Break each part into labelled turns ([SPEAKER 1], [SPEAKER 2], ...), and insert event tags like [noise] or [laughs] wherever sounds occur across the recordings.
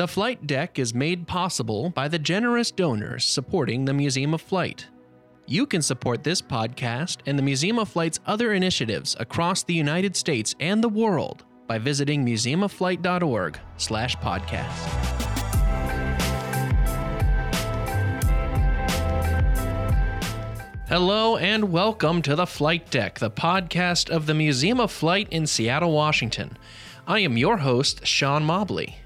[SPEAKER 1] The flight deck is made possible by the generous donors supporting the Museum of Flight. You can support this podcast and the Museum of Flight's other initiatives across the United States and the world by visiting museumofflight.org/podcast. Hello and welcome to the Flight Deck, the podcast of the Museum of Flight in Seattle, Washington. I am your host, Sean Mobley.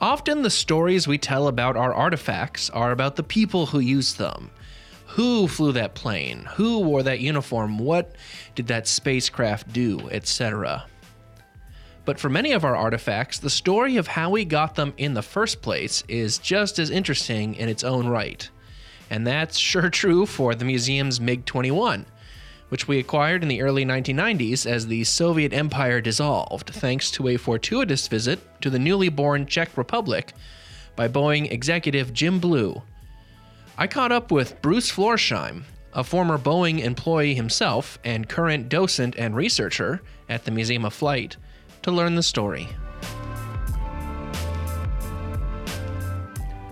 [SPEAKER 1] Often the stories we tell about our artifacts are about the people who used them. Who flew that plane? Who wore that uniform? What did that spacecraft do? Etc. But for many of our artifacts, the story of how we got them in the first place is just as interesting in its own right and that's sure true for the museum's MiG 21, which we acquired in the early 1990s as the Soviet Empire dissolved, thanks to a fortuitous visit to the newly born Czech Republic by Boeing executive Jim Blue. I caught up with Bruce Florsheim, a former Boeing employee himself and current docent and researcher at the Museum of Flight, to learn the story.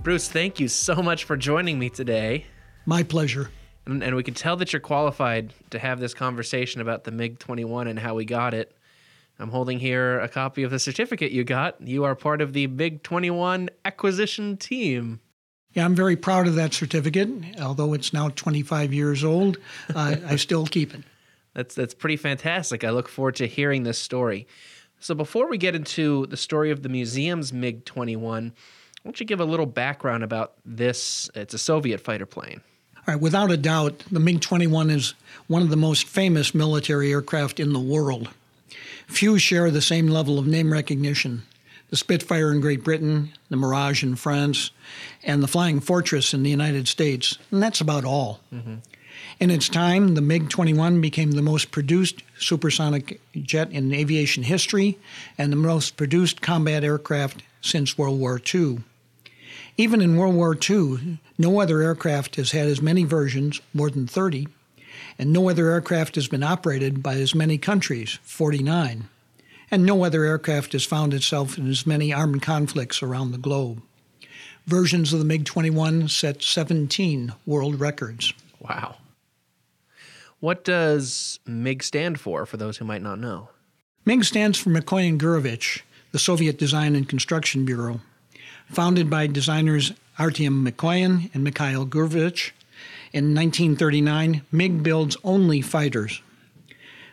[SPEAKER 1] Bruce, thank you so much for joining me today.
[SPEAKER 2] My pleasure.
[SPEAKER 1] And, and we can tell that you're qualified to have this conversation about the MiG 21 and how we got it. I'm holding here a copy of the certificate you got. You are part of the MiG 21 acquisition team.
[SPEAKER 2] Yeah, I'm very proud of that certificate. Although it's now 25 years old, uh, I still keep it.
[SPEAKER 1] That's that's pretty fantastic. I look forward to hearing this story. So before we get into the story of the museum's MiG 21, why don't you give a little background about this? It's a Soviet fighter plane.
[SPEAKER 2] All right, without a doubt, the MiG 21 is one of the most famous military aircraft in the world. Few share the same level of name recognition. The Spitfire in Great Britain, the Mirage in France, and the Flying Fortress in the United States, and that's about all. Mm-hmm. In its time, the MiG 21 became the most produced supersonic jet in aviation history and the most produced combat aircraft since World War II. Even in World War II, no other aircraft has had as many versions, more than 30, and no other aircraft has been operated by as many countries, 49, and no other aircraft has found itself in as many armed conflicts around the globe. Versions of the MiG 21 set 17 world records.
[SPEAKER 1] Wow. What does MiG stand for, for those who might not know?
[SPEAKER 2] MiG stands for Mikoyan Gurevich, the Soviet Design and Construction Bureau. Founded by designers Artyom Mikoyan and Mikhail Gurevich, in 1939, MiG builds only fighters.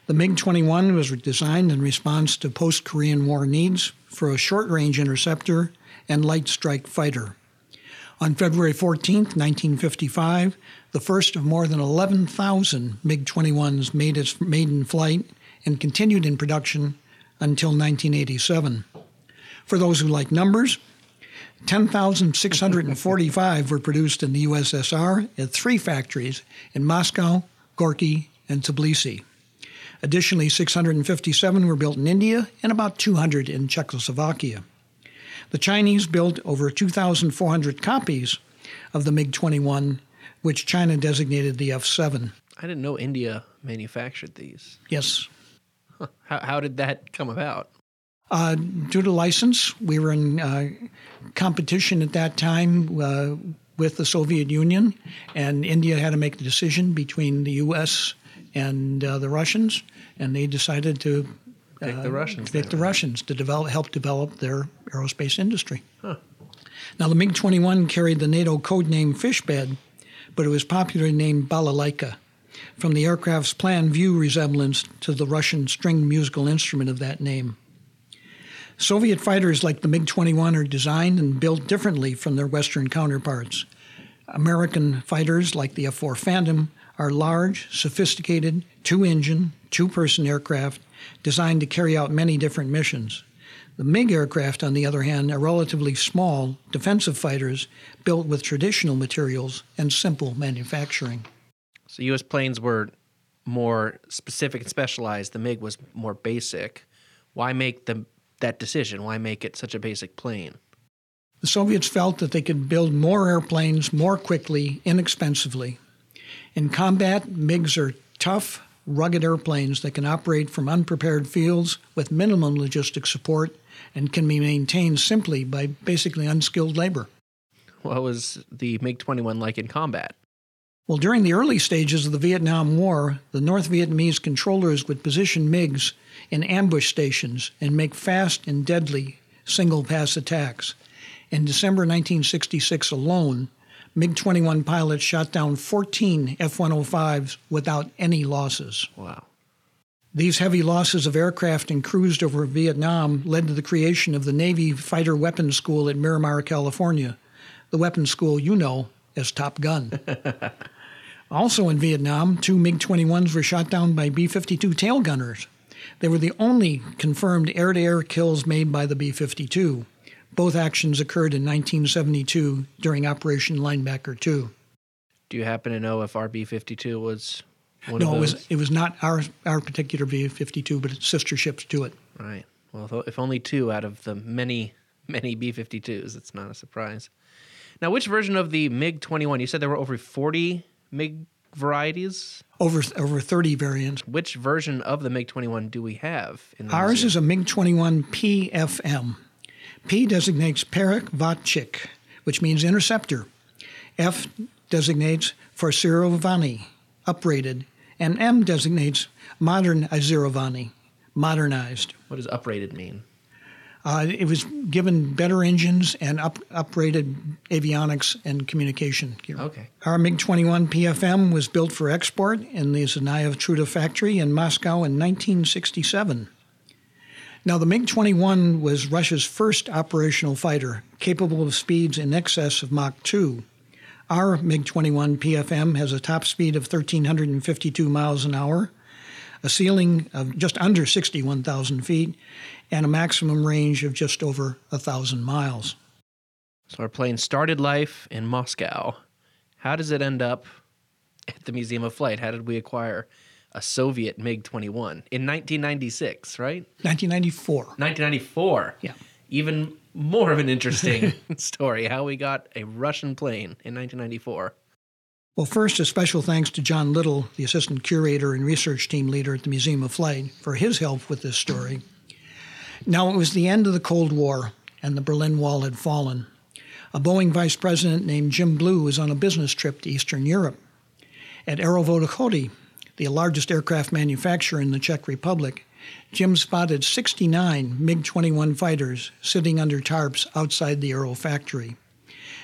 [SPEAKER 2] The MiG 21 was designed in response to post Korean War needs for a short range interceptor and light strike fighter. On February 14, 1955, the first of more than 11,000 MiG 21s made its maiden flight and continued in production until 1987. For those who like numbers, 10,645 were produced in the USSR at three factories in Moscow, Gorky, and Tbilisi. Additionally, 657 were built in India and about 200 in Czechoslovakia. The Chinese built over 2,400 copies of the MiG 21, which China designated the F 7.
[SPEAKER 1] I didn't know India manufactured these.
[SPEAKER 2] Yes.
[SPEAKER 1] How, how did that come about?
[SPEAKER 2] Uh, due to license, we were in uh, competition at that time uh, with the Soviet Union, and India had to make the decision between the U.S. and uh, the Russians, and they decided to
[SPEAKER 1] pick the uh, Russians.
[SPEAKER 2] Pick the Russians to develop, help develop their aerospace industry. Huh. Now, the MiG 21 carried the NATO code name Fishbed, but it was popularly named Balalaika from the aircraft's plan view resemblance to the Russian string musical instrument of that name. Soviet fighters like the MiG 21 are designed and built differently from their Western counterparts. American fighters like the F 4 Phantom are large, sophisticated, two engine, two person aircraft designed to carry out many different missions. The MiG aircraft, on the other hand, are relatively small, defensive fighters built with traditional materials and simple manufacturing.
[SPEAKER 1] So U.S. planes were more specific and specialized. The MiG was more basic. Why make the that decision? Why make it such a basic plane?
[SPEAKER 2] The Soviets felt that they could build more airplanes more quickly, inexpensively. In combat, MiGs are tough, rugged airplanes that can operate from unprepared fields with minimum logistic support and can be maintained simply by basically unskilled labor.
[SPEAKER 1] What was the MiG 21 like in combat?
[SPEAKER 2] Well, during the early stages of the Vietnam War, the North Vietnamese controllers would position MiGs in ambush stations and make fast and deadly single pass attacks. In December 1966 alone, MiG 21 pilots shot down 14 F 105s without any losses.
[SPEAKER 1] Wow.
[SPEAKER 2] These heavy losses of aircraft and crews over Vietnam led to the creation of the Navy Fighter Weapons School at Miramar, California, the weapons school you know as Top Gun. [laughs] also in Vietnam, two MiG 21s were shot down by B 52 tail gunners. They were the only confirmed air to air kills made by the B 52. Both actions occurred in 1972 during Operation Linebacker 2.
[SPEAKER 1] Do you happen to know if RB 52 was one
[SPEAKER 2] no,
[SPEAKER 1] of
[SPEAKER 2] it was it was not our our particular B fifty two, but it's sister ships to it.
[SPEAKER 1] Right. Well, if- if only two out of the many, many B 52s, it's not a surprise. Now, which version of the MiG 21? You said there were over 40 MiG varieties.
[SPEAKER 2] Over over thirty variants.
[SPEAKER 1] Which version of the MiG 21 do we have? In the
[SPEAKER 2] Ours
[SPEAKER 1] museum?
[SPEAKER 2] is a MiG twenty one PFM. P designates Perik Vatchik, which means interceptor. F designates Farsirovani, uprated, and M designates modern Azirovani, modernized.
[SPEAKER 1] What does uprated mean?
[SPEAKER 2] Uh, it was given better engines and up, uprated avionics and communication gear.
[SPEAKER 1] Okay.
[SPEAKER 2] Our MiG 21 PFM was built for export in the Znamya Truda factory in Moscow in 1967. Now, the MiG 21 was Russia's first operational fighter, capable of speeds in excess of Mach 2. Our MiG 21 PFM has a top speed of 1,352 miles an hour, a ceiling of just under 61,000 feet, and a maximum range of just over 1,000 miles.
[SPEAKER 1] So our plane started life in Moscow. How does it end up at the Museum of Flight? How did we acquire a Soviet MiG 21 in 1996, right?
[SPEAKER 2] 1994.
[SPEAKER 1] 1994.
[SPEAKER 2] Yeah.
[SPEAKER 1] Even more of an interesting [laughs] story how we got a Russian plane in 1994.
[SPEAKER 2] Well, first, a special thanks to John Little, the assistant curator and research team leader at the Museum of Flight, for his help with this story. Now, it was the end of the Cold War, and the Berlin Wall had fallen. A Boeing vice president named Jim Blue was on a business trip to Eastern Europe. At Aero Vodochody, the largest aircraft manufacturer in the Czech Republic, Jim spotted 69 MiG 21 fighters sitting under tarps outside the Aero factory.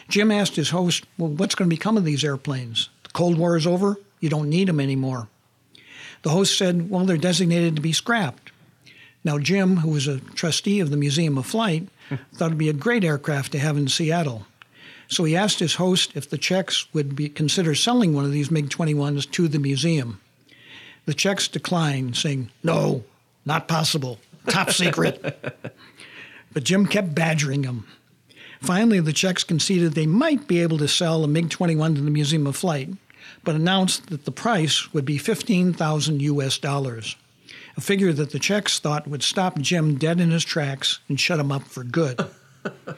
[SPEAKER 2] Jim asked his host, Well, what's going to become of these airplanes? The Cold War is over. You don't need them anymore. The host said, Well, they're designated to be scrapped. Now, Jim, who was a trustee of the Museum of Flight, [laughs] thought it'd be a great aircraft to have in Seattle. So he asked his host if the Czechs would be, consider selling one of these MiG 21s to the museum. The Czechs declined, saying, No, not possible, top secret. [laughs] but Jim kept badgering him. Finally, the Czechs conceded they might be able to sell a MiG 21 to the Museum of Flight, but announced that the price would be 15,000 US dollars, a figure that the Czechs thought would stop Jim dead in his tracks and shut him up for good. [laughs]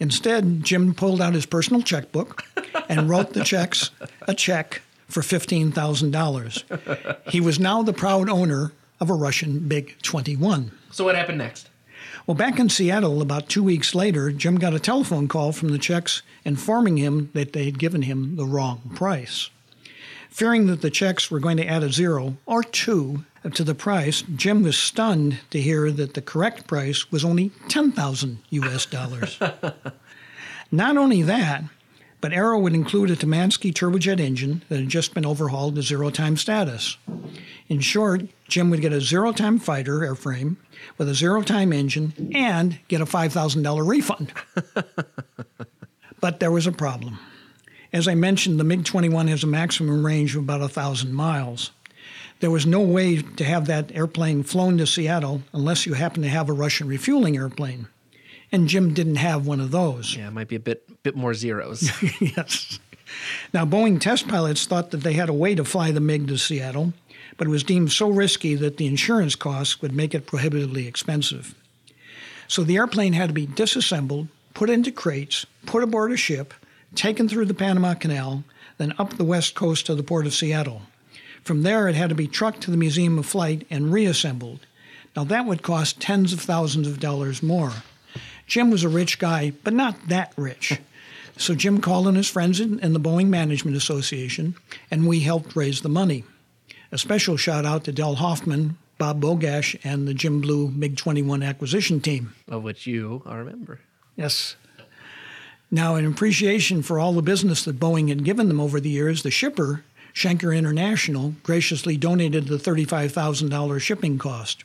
[SPEAKER 2] Instead, Jim pulled out his personal checkbook and wrote the Czechs a check for $15,000. He was now the proud owner of a Russian MiG 21.
[SPEAKER 1] So what happened next?
[SPEAKER 2] Well, back in Seattle, about two weeks later, Jim got a telephone call from the Czechs informing him that they had given him the wrong price. Fearing that the Czechs were going to add a zero or two to the price, Jim was stunned to hear that the correct price was only 10,000 US dollars. [laughs] Not only that, but Aero would include a Tumansky turbojet engine that had just been overhauled to zero time status. In short, Jim would get a zero time fighter airframe with a zero time engine and get a $5,000 refund. [laughs] but there was a problem. As I mentioned, the MiG 21 has a maximum range of about 1,000 miles. There was no way to have that airplane flown to Seattle unless you happen to have a Russian refueling airplane. And Jim didn't have one of those.
[SPEAKER 1] Yeah, it might be a bit bit more zeros. [laughs]
[SPEAKER 2] yes. Now, Boeing test pilots thought that they had a way to fly the MiG to Seattle, but it was deemed so risky that the insurance costs would make it prohibitively expensive. So the airplane had to be disassembled, put into crates, put aboard a ship, taken through the Panama Canal, then up the west coast to the port of Seattle. From there, it had to be trucked to the Museum of Flight and reassembled. Now, that would cost tens of thousands of dollars more. Jim was a rich guy, but not that rich. [laughs] So Jim called on his friends in, in, the Boeing Management Association, and we helped raise the money. A special shout out to Del Hoffman, Bob Bogash, and the Jim Blue MiG 21 acquisition team.
[SPEAKER 1] Of which you are a member.
[SPEAKER 2] Yes. Now, in appreciation for all the business that Boeing had given them over the years, the shipper, Schenker International, graciously donated the $35,000 shipping cost.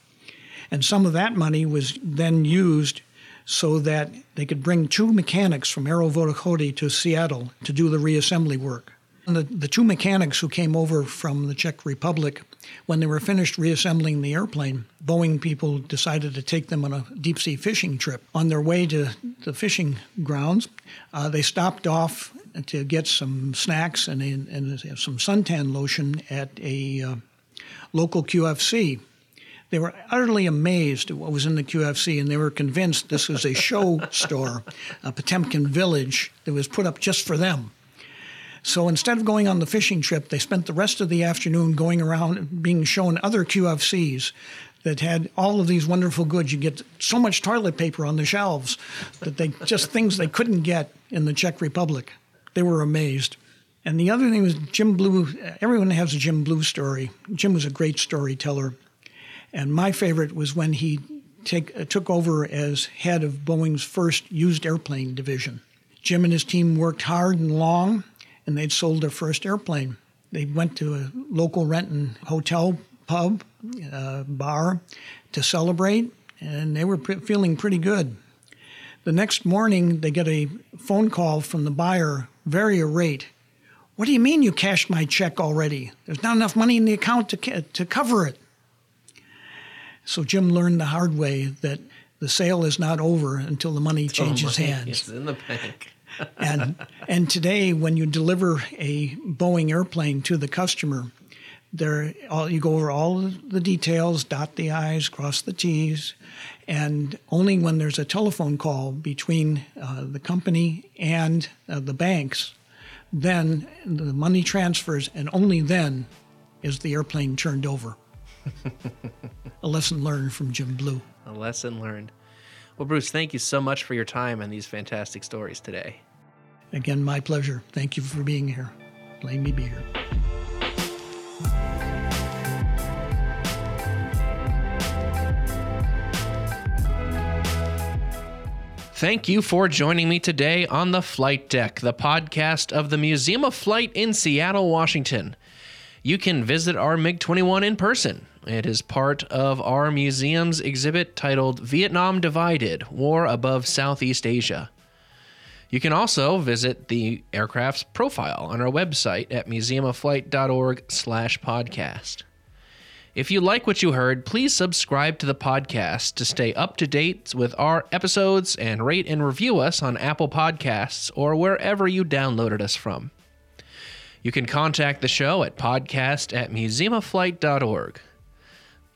[SPEAKER 2] And some of that money was then used so that they could bring two mechanics from Aero Vodochody to Seattle to do the reassembly work. The, the two mechanics who came over from the Czech Republic, when they were finished reassembling the airplane, Boeing people decided to take them on a deep sea fishing trip. On their way to the fishing grounds, uh, they stopped off to get some snacks and, and some suntan lotion at a uh, local QFC. They were utterly amazed at what was in the QFC, and they were convinced this was a show [laughs] store, a Potemkin village that was put up just for them. So instead of going on the fishing trip, they spent the rest of the afternoon going around and being shown other QFCs that had all of these wonderful goods. You get so much toilet paper on the shelves that they just things they couldn't get in the Czech Republic. They were amazed. And the other thing was Jim Blue. Everyone has a Jim Blue story. Jim was a great storyteller, and my favorite was when he take, uh, took over as head of Boeing's first used airplane division. Jim and his team worked hard and long and they'd sold their first airplane. They went to a local Renton hotel pub, uh, bar to celebrate, and they were pre- feeling pretty good. The next morning, they get a phone call from the buyer, very irate. What do you mean you cashed my check already? There's not enough money in the account to, ca- to cover it. So Jim learned the hard way that the sale is not over until the money changes hands.
[SPEAKER 1] It's in the bank
[SPEAKER 2] and and today, when you deliver a Boeing airplane to the customer, there all, you go over all the details, dot the i's, cross the t's, and only when there's a telephone call between uh, the company and uh, the banks, then the money transfers, and only then is the airplane turned over. [laughs] a lesson learned from Jim Blue.
[SPEAKER 1] A lesson learned. Well, Bruce, thank you so much for your time and these fantastic stories today.
[SPEAKER 2] Again, my pleasure. Thank you for being here. Letting me be here.
[SPEAKER 1] Thank you for joining me today on The Flight Deck, the podcast of the Museum of Flight in Seattle, Washington. You can visit our MiG 21 in person. It is part of our museum's exhibit titled Vietnam Divided War Above Southeast Asia. You can also visit the aircraft's profile on our website at museumofflight.org/podcast. If you like what you heard, please subscribe to the podcast to stay up to date with our episodes and rate and review us on Apple Podcasts or wherever you downloaded us from. You can contact the show at podcast at museumofflight.org.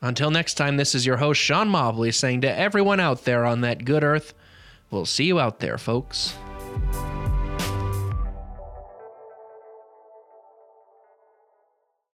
[SPEAKER 1] Until next time, this is your host, Sean Mobley, saying to everyone out there on that good earth, we'll see you out there, folks.